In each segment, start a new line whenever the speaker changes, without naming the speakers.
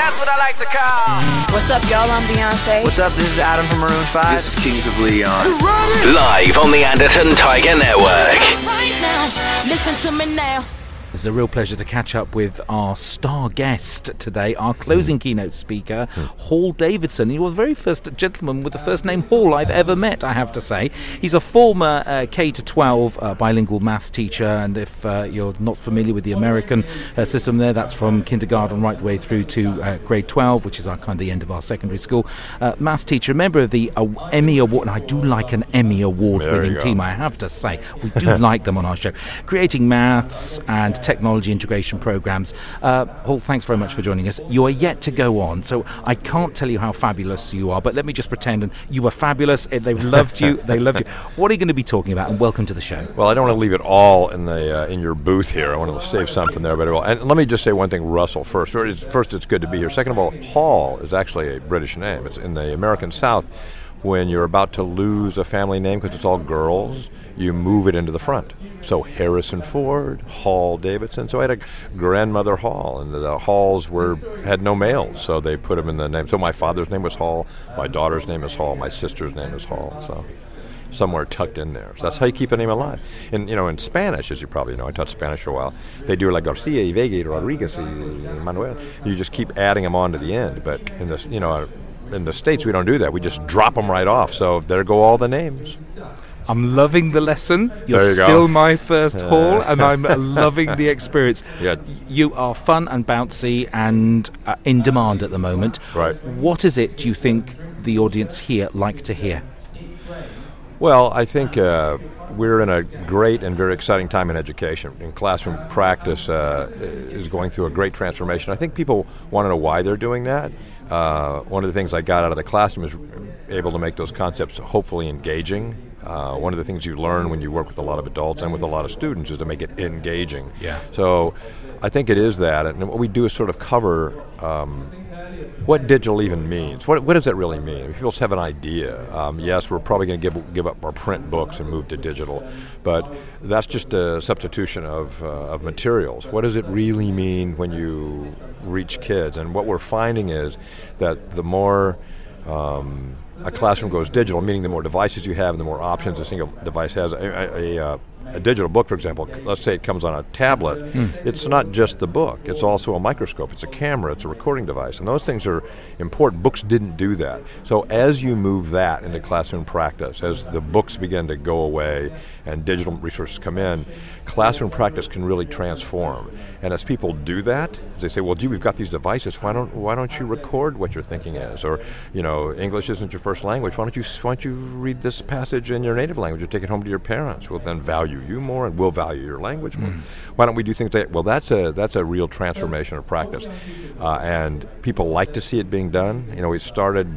that's what I like to call.
What's up, y'all? I'm Beyonce.
What's up? This is Adam from Maroon 5.
This is Kings of Leon.
Live on the Anderton Tiger Network.
Right now, listen to me now.
It's a real pleasure to catch up with our star guest today, our closing keynote speaker, Hall Davidson. You're the very first gentleman with the first name Hall I've ever met, I have to say. He's a former uh, K to 12 uh, bilingual maths teacher, and if uh, you're not familiar with the American uh, system there, that's from kindergarten right the way through to uh, grade 12, which is our kind of the end of our secondary school. Uh, maths teacher, a member of the uh, Emmy Award, and I do like an Emmy Award winning team, I have to say. We do like them on our show. Creating maths and technology integration programs. Uh, Hall, thanks very much for joining us. You are yet to go on, so I can't tell you how fabulous you are, but let me just pretend and you were fabulous. They've loved you. They loved you. What are you going to be talking about? And welcome to the show.
Well, I don't want to leave it all in the uh, in your booth here. I want to save something there, but well. And let me just say one thing, Russell. First, First, first, it's good to be here. Second of all, Hall is actually a British name. It's in the American South. When you're about to lose a family name because it's all girls, you move it into the front. So Harrison Ford, Hall Davidson. So I had a grandmother Hall, and the Halls were had no males, so they put them in the name. So my father's name was Hall, my daughter's name is Hall, my sister's name is Hall. So somewhere tucked in there. So that's how you keep a name alive. And you know, in Spanish, as you probably know, I taught Spanish for a while. They do like Garcia, Vega, Rodriguez, Manuel. You just keep adding them on to the end. But in the you know, in the states, we don't do that. We just drop them right off. So there go all the names.
I'm loving the lesson. You're
you go.
still my first Hall, and I'm loving the experience.
Yeah.
You are fun and bouncy and uh, in demand at the moment.
Right.
What is it do you think the audience here like to hear?
Well, I think uh, we're in a great and very exciting time in education. In classroom practice uh, is going through a great transformation. I think people want to know why they're doing that. Uh, one of the things I got out of the classroom is able to make those concepts hopefully engaging. Uh, one of the things you learn when you work with a lot of adults and with a lot of students is to make it engaging.
Yeah.
So I think it is that, and what we do is sort of cover um, what digital even means. What, what does that really mean? People have an idea. Um, yes, we're probably going to give, give up our print books and move to digital, but that's just a substitution of, uh, of materials. What does it really mean when you reach kids? And what we're finding is that the more um, a classroom goes digital, meaning the more devices you have and the more options a single device has. A, a, a, uh, a digital book, for example, let's say it comes on a tablet, it's not just the book, it's also a microscope, it's a camera, it's a recording device, and those things are important. Books didn't do that. So as you move that into classroom practice, as the books begin to go away and digital resources come in, classroom practice can really transform. And as people do that, they say, "Well, gee, we've got these devices. Why don't why don't you record what your thinking is?" Or, you know, English isn't your first language. Why don't you why don't you read this passage in your native language or take it home to your parents? We'll then value you more, and we'll value your language more. Why don't we do things like? Well, that's a that's a real transformation of practice, uh, and people like to see it being done. You know, we started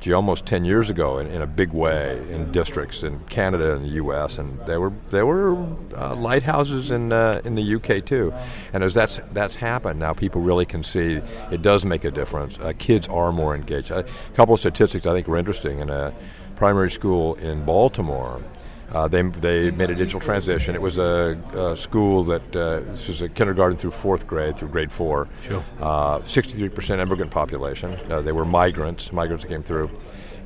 gee, almost 10 years ago in, in a big way in districts in Canada and the U.S. and there were there were uh, lighthouses in uh, in the UK too, and as that's that's happened now, people really can see it does make a difference. Uh, kids are more engaged. A couple of statistics I think were interesting in a primary school in Baltimore. Uh, they, they made a digital transition. It was a, a school that uh, this was a kindergarten through fourth grade through grade four.
Sure.
Uh, 63% immigrant population. Uh, they were migrants, migrants that came through.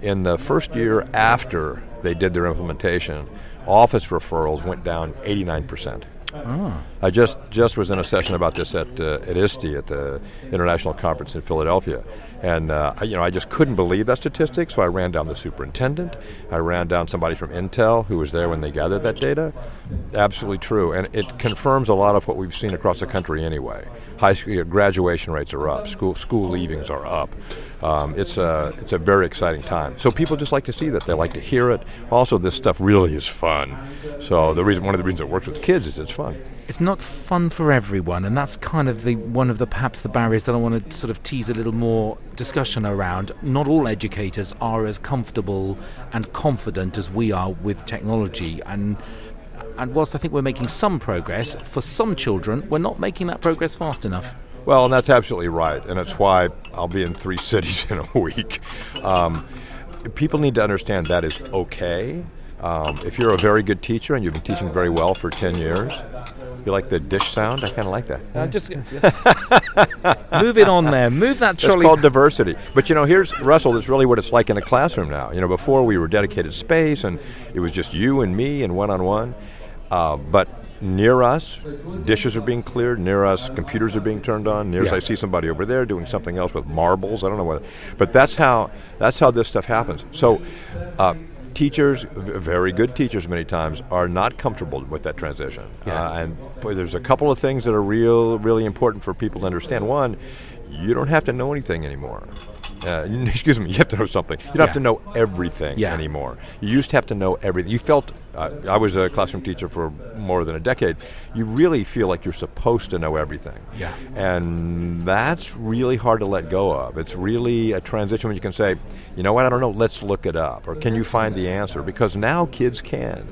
In the first year after they did their implementation, office referrals went down 89%. I just just was in a session about this at uh, at ISTE at the International Conference in Philadelphia, and uh, I, you know I just couldn't believe that statistic. So I ran down the superintendent, I ran down somebody from Intel who was there when they gathered that data. Absolutely true, and it confirms a lot of what we've seen across the country anyway. High school graduation rates are up, school school leavings are up. Um, it's a it's a very exciting time. So people just like to see that. They like to hear it. Also, this stuff really is fun. So the reason one of the reasons it works with kids is it's fun.
It's not fun for everyone, and that's kind of the one of the perhaps the barriers that I want to sort of tease a little more discussion around. Not all educators are as comfortable and confident as we are with technology, and and whilst I think we're making some progress, for some children, we're not making that progress fast enough.
Well, and that's absolutely right, and it's why I'll be in three cities in a week. Um, people need to understand that is okay. Um, if you're a very good teacher and you've been teaching very well for 10 years, You like the dish sound? I kind of like that.
Uh, just move it on there. Move that
It's
trolley.
called diversity. But you know, here's Russell. That's really what it's like in a classroom now. You know, before we were dedicated space, and it was just you and me and one on one. But near us, dishes are being cleared. Near us, computers are being turned on. Near us, I see somebody over there doing something else with marbles. I don't know what, but that's how that's how this stuff happens. So. Uh, Teachers, very good teachers, many times are not comfortable with that transition,
Yeah.
uh, and there's a couple of things that are real, really important for people to understand. One, you don't have to know anything anymore. Uh, excuse me, you have to know something. You don't
Yeah.
have to know everything
Yeah.
anymore. You used to have to know everything. You felt, uh, I was a classroom teacher for more than a decade. You really feel like you're supposed to know everything.
Yeah.
And that's really hard to let go of. It's really a transition when you can say, you know what, I don't know, let's look it up. Or can you find the answer? Because now kids can.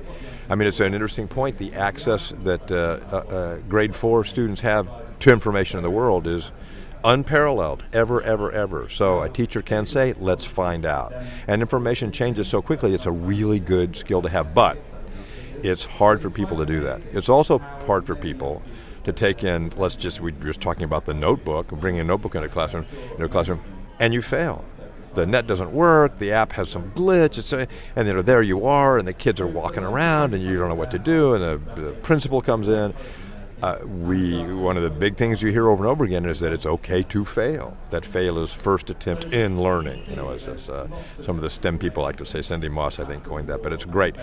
I mean, it's an interesting point. The access that uh, uh, uh, grade four students have to information in the world is unparalleled, ever, ever, ever. So a teacher can say, let's find out. And information changes so quickly, it's a really good skill to have. But it's hard for people to do that. It's also hard for people to take in, let's just, we were just talking about the notebook, bringing a notebook into a classroom, into a classroom, and you fail. The net doesn't work, the app has some glitch, it's a, and then there you are, and the kids are walking around, and you don't know what to do, and the, the principal comes in. Uh, we one of the big things you hear over and over again is that it's okay to fail. That fail is first attempt in learning. You know, as, as uh, some of the STEM people like to say. Cindy Moss, I think, coined that, but it's great.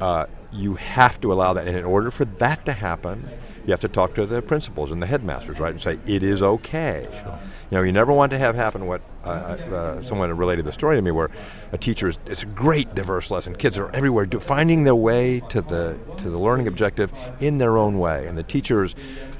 Uh, you have to allow that, and in order for that to happen, you have to talk to the principals and the headmasters, right, and say it is okay. You know, you never want to have happen what uh, uh, someone related the story to me, where a teacher is it's a great diverse lesson. Kids are everywhere, do, finding their way to the to the learning objective in their own way, and the teachers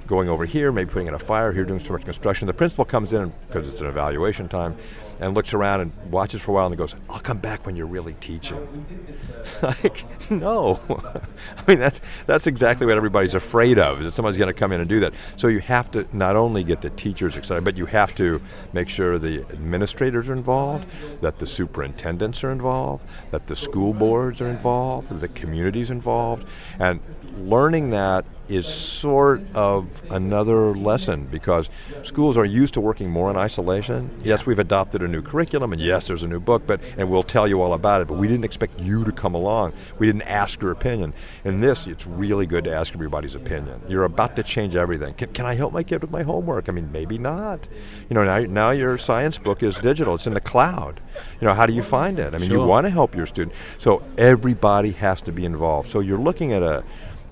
going over here, maybe putting in a fire here, doing so much construction. The principal comes in because it's an evaluation time, and looks around and watches for a while and goes, "I'll come back when you're really teaching." like, no, I mean that's that's exactly what everybody's afraid of. That somebody's going to come in and do that? So you have to not only get the teachers excited, but you have to make sure the administrators are involved, that the superintendents are involved, that the school boards are involved, the community's involved, and learning that is sort of another lesson because schools are used to working more in isolation. Yes, we've adopted a new curriculum, and yes, there's a new book, but and we'll tell you all about it. But we didn't expect you to come along. We didn't ask your opinion. In this, it's really good to ask everybody's opinion. You're about to change everything. Can, can I help my kid with my homework? I mean, maybe not. You know, now now your science book is digital. It's in the cloud. You know, how do you find it? I mean, you want to help your student. So everybody has to be involved. So you're looking at a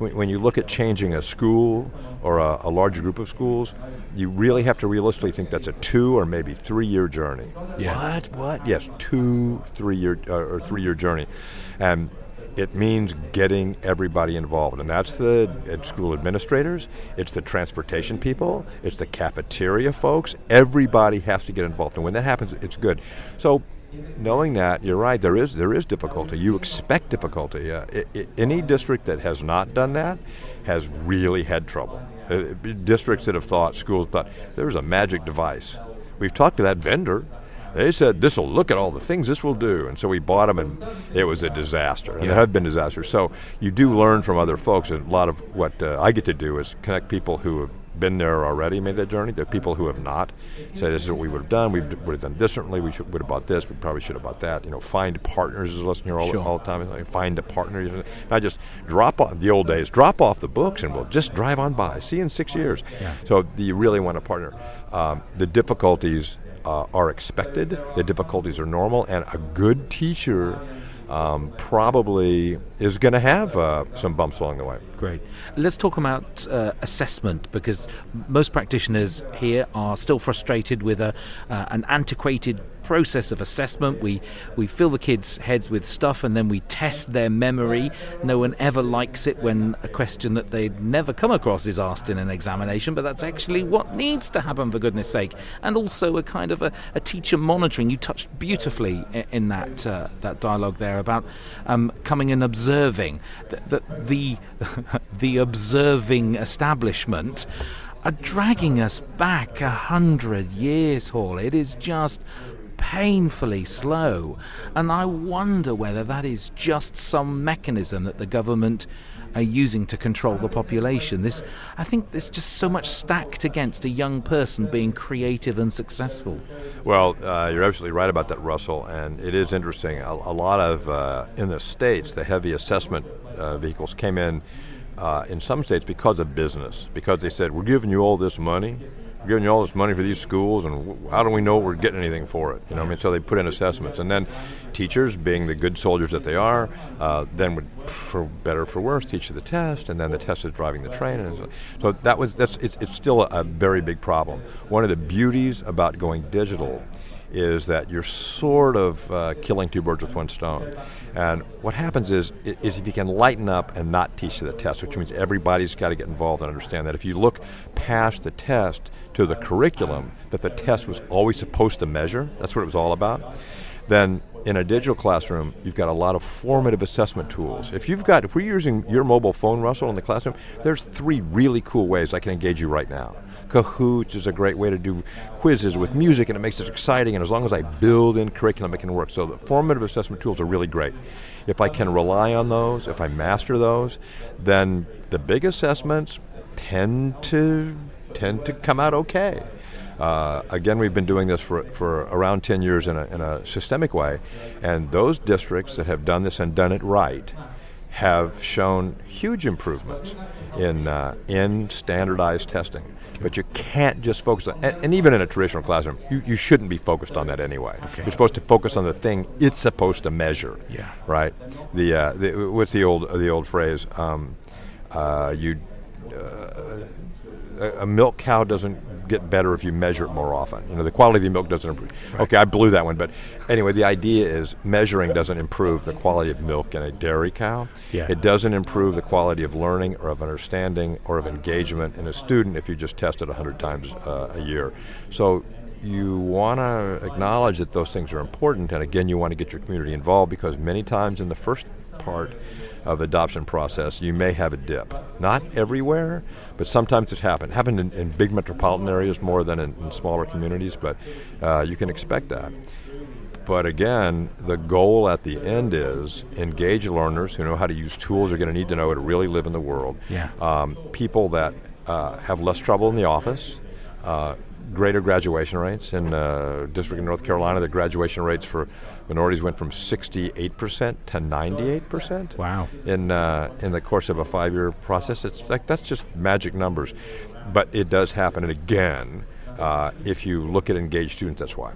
when, when you look at changing a school or a, a larger group of schools, you really have to realistically think that's a two or maybe three year journey.
Yeah.
What? What? Yes, two, three year uh, or three year journey, and it means getting everybody involved, and that's the school administrators, it's the transportation people, it's the cafeteria folks. Everybody has to get involved, and when that happens, it's good. So knowing that, you're right. There is there is difficulty. You expect difficulty. Uh, i i any district that has not done that has really had trouble. Uh, districts that have thought, schools thought, there's a magic device. We've talked to that vendor. They said this will look at all the things this will do, and so we bought them, and it was a disaster. And there have been disasters. So you do learn from other folks, and a lot of what uh, I get to do is connect people who have been there already, made that journey, to people who have not. Say this is what we would have done. We would have done differently. We should, would have bought this. We probably should have bought that. You know, find partners is a lesson here all,
Sure.
all the time. Like, find a partner. You know, Not just drop off the old days. Drop off the books, and we'll just drive on by. See you in six years. So you really want a partner. Um, the difficulties uh, are expected. The difficulties are normal, and a good teacher um, probably is going to have uh, some bumps along the way.
Great. Let's talk about uh, assessment because most practitioners here are still frustrated with a, uh, an antiquated process of assessment. We we fill the kids' heads with stuff and then we test their memory. No one ever likes it when a question that they'd never come across is asked in an examination, but that's actually what needs to happen for goodness sake. And also a kind of a, a teacher monitoring. You touched beautifully in that uh, that dialogue there about um, coming and observing that the, the the observing establishment are dragging us back a hundred years, Hall. It is just painfully slow, and I wonder whether that is just some mechanism that the government are using to control the population. This, I think, there's just so much stacked against a young person being creative and successful.
Well, uh, you're absolutely right about that, Russell. And it is interesting. A, a lot of uh, in the states, the heavy assessment uh, vehicles came in uh, in some states because of business, because they said we're giving you all this money. Giving you all this money for these schools, and how do we know we're getting anything for it? You know, I mean, so they put in assessments, and then teachers, being the good soldiers that they are, uh, then would, for better or for worse, teach the test, and then the test is driving the train, and so, so that was that's it's, it's still a, very big problem. One of the beauties about going digital is that you're sort of uh, killing two birds with one stone. And what happens is, is if you can lighten up and not teach the test, which means everybody's got to get involved and understand that if you look past the test to the curriculum that the test was always supposed to measure, that's what it was all about, then in a digital classroom, you've got a lot of formative assessment tools. If you've got, if we're using your mobile phone, Russell, in the classroom, there's three really cool ways I can engage you right now. Kahoot is a great way to do quizzes with music, and it makes it exciting. And as long as I build in curriculum, it can work. So the formative assessment tools are really great. If I can rely on those, if I master those, then the big assessments tend to tend to come out okay. Uh, again, we've been doing this for, for around 10 years in a, in a systemic way, and those districts that have done this and done it right have shown huge improvements in, uh, in standardized testing. But you can't just focus on, and, and even in a traditional classroom, you, you shouldn't be focused on that anyway.
Okay.
You're supposed to focus on the thing it's supposed to measure.
Yeah.
Right. The, uh, the what's the old the old phrase? Um, uh, you a, a milk cow doesn't get better if you measure it more often. You know, the quality of the milk doesn't improve. Okay, I blew that one, but anyway, the idea is measuring doesn't improve the quality of milk in a dairy cow.
Yeah.
It doesn't improve the quality of learning or of understanding or of engagement in a student if you just test it 100 times uh, a year. So you want to acknowledge that those things are important, and again, you want to get your community involved because many times in the first part of adoption process, you may have a dip. Not everywhere, but sometimes it's happened. Happened in, in big metropolitan areas more than in, in smaller communities, but uh, you can expect that. But again, the goal at the end is engage learners who know how to use tools they're going to need to know how to really live in the world.
Yeah.
Um, people that uh, have less trouble in the office, uh, greater graduation rates. In uh, District of North Carolina, the graduation rates for minorities went from 68% to 98%.
Wow.
In uh, in the course of a five-year process, it's like that's just magic numbers, but it does happen. And again, uh, if you look at engaged students, that's why.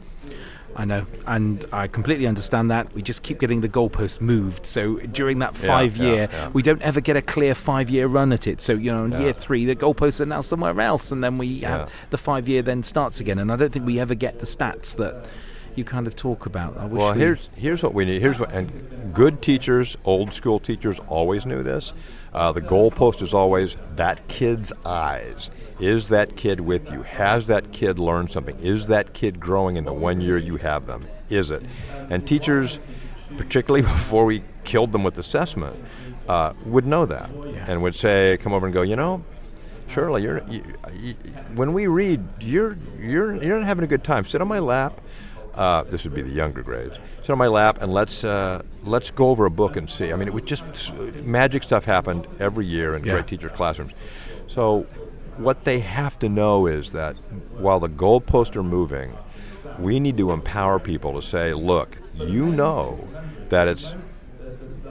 I know, and I completely understand that. We just keep getting the goalposts moved. So during that five
yeah,
year,
yeah.
we don't ever get a clear five year run at it. So, you know, in year three, the goalposts are now somewhere else, and then we
Yeah.
have the five year then starts again. And I don't think we ever get the stats that you kind of talk about. I wish
Well,
we,
here's here's what we need. Here's what and good teachers, old school teachers, always knew this. Uh, the goalpost is always that kid's eyes. Is that kid with you? Has that kid learned something? Is that kid growing in the one year you have them? Is it? And teachers, particularly before we killed them with assessment, uh, would know that and would say, come over and go, you know, Shirley, you're, you, you, when we read, you're, you're, you're not having a good time. Sit on my lap. Uh, this would be the younger grades. Sit on my lap and let's uh, let's go over a book and see. I mean, it would just magic stuff happened every year in
Yeah.
great teachers' classrooms. So, what they have to know is that while the goalposts are moving, we need to empower people to say, "Look, you know that it's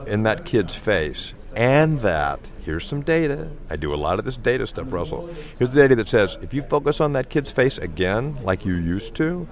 in that kid's face, and that here's some data. I do a lot of this data stuff, Russell. Here's the data that says if you focus on that kid's face again, like you used to,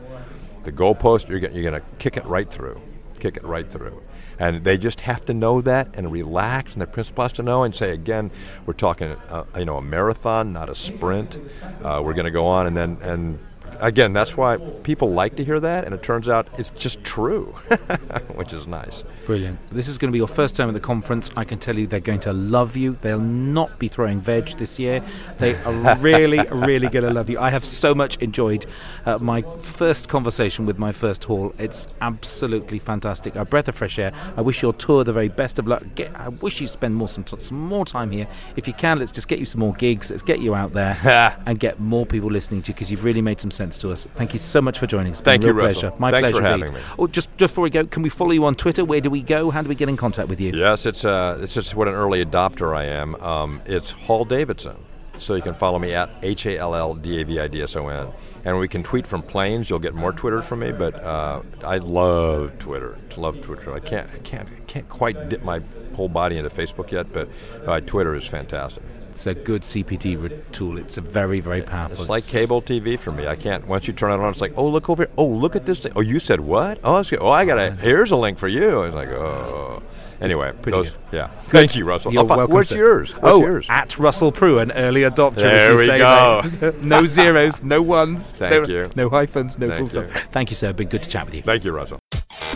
the goalpost you're, you're going to kick it right through, kick it right through. And they just have to know that and relax, and the principal has to know and say again, we're talking, uh, you know, a marathon, not a sprint. Uh, we're going to go on, and then and again, that's why people like to hear that, and it turns out it's just true, which is nice.
Brilliant. This is going to be your first time at the conference. I can tell you they're going to love you. They'll not be throwing veg this year. They are really, really going to love you. I have so much enjoyed uh, my first conversation with my first hall. It's absolutely fantastic. A breath of fresh air. I wish your tour the very best of luck. Get, I wish you spend more some, some more time here. If you can, let's just get you some more gigs. Let's get you out there and get more people listening to you because you've really made some sense. Sense to us. Thank you so much for joining us.
Thank you,
pleasure. My
Thanks
pleasure.
for having me.
Oh, just, just before we go, can we follow you on Twitter? Where do we go? How do we get in contact with you?
Yes, it's uh, it's just what an early adopter I am. Um, it's Hall Davidson, so you can follow me at H A L L D A V I D S O N, and we can tweet from planes. You'll get more Twitter from me, but uh, I love Twitter. Love Twitter. I can't I can't I can't quite dip my whole body into Facebook yet, but uh, Twitter is fantastic.
It's a good CPT re- tool. It's a very, very powerful.
It's like cable TV for me. I can't. Once you turn it on, it's like, oh, look over. here. Oh, look at this thing. Oh, you said what? Oh, that's good. oh, I got a. Here's a link for you. It's like, oh. Anyway,
pretty
those,
good.
yeah. Thank you, Russell.
You're
Oh, fi-
welcome,
what's
sir.
yours? What's
oh,
yours?
at Russell Prue, an early adopter.
There we
say,
go.
no zeros, no ones.
Thank
no,
you.
No hyphens, no
Thank
full
you.
stop. Thank you, sir. Been good to chat with you.
Thank you, Russell.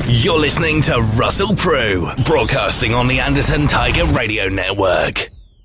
You're listening to Russell Prue, broadcasting on the Anderton Tiger Radio Network.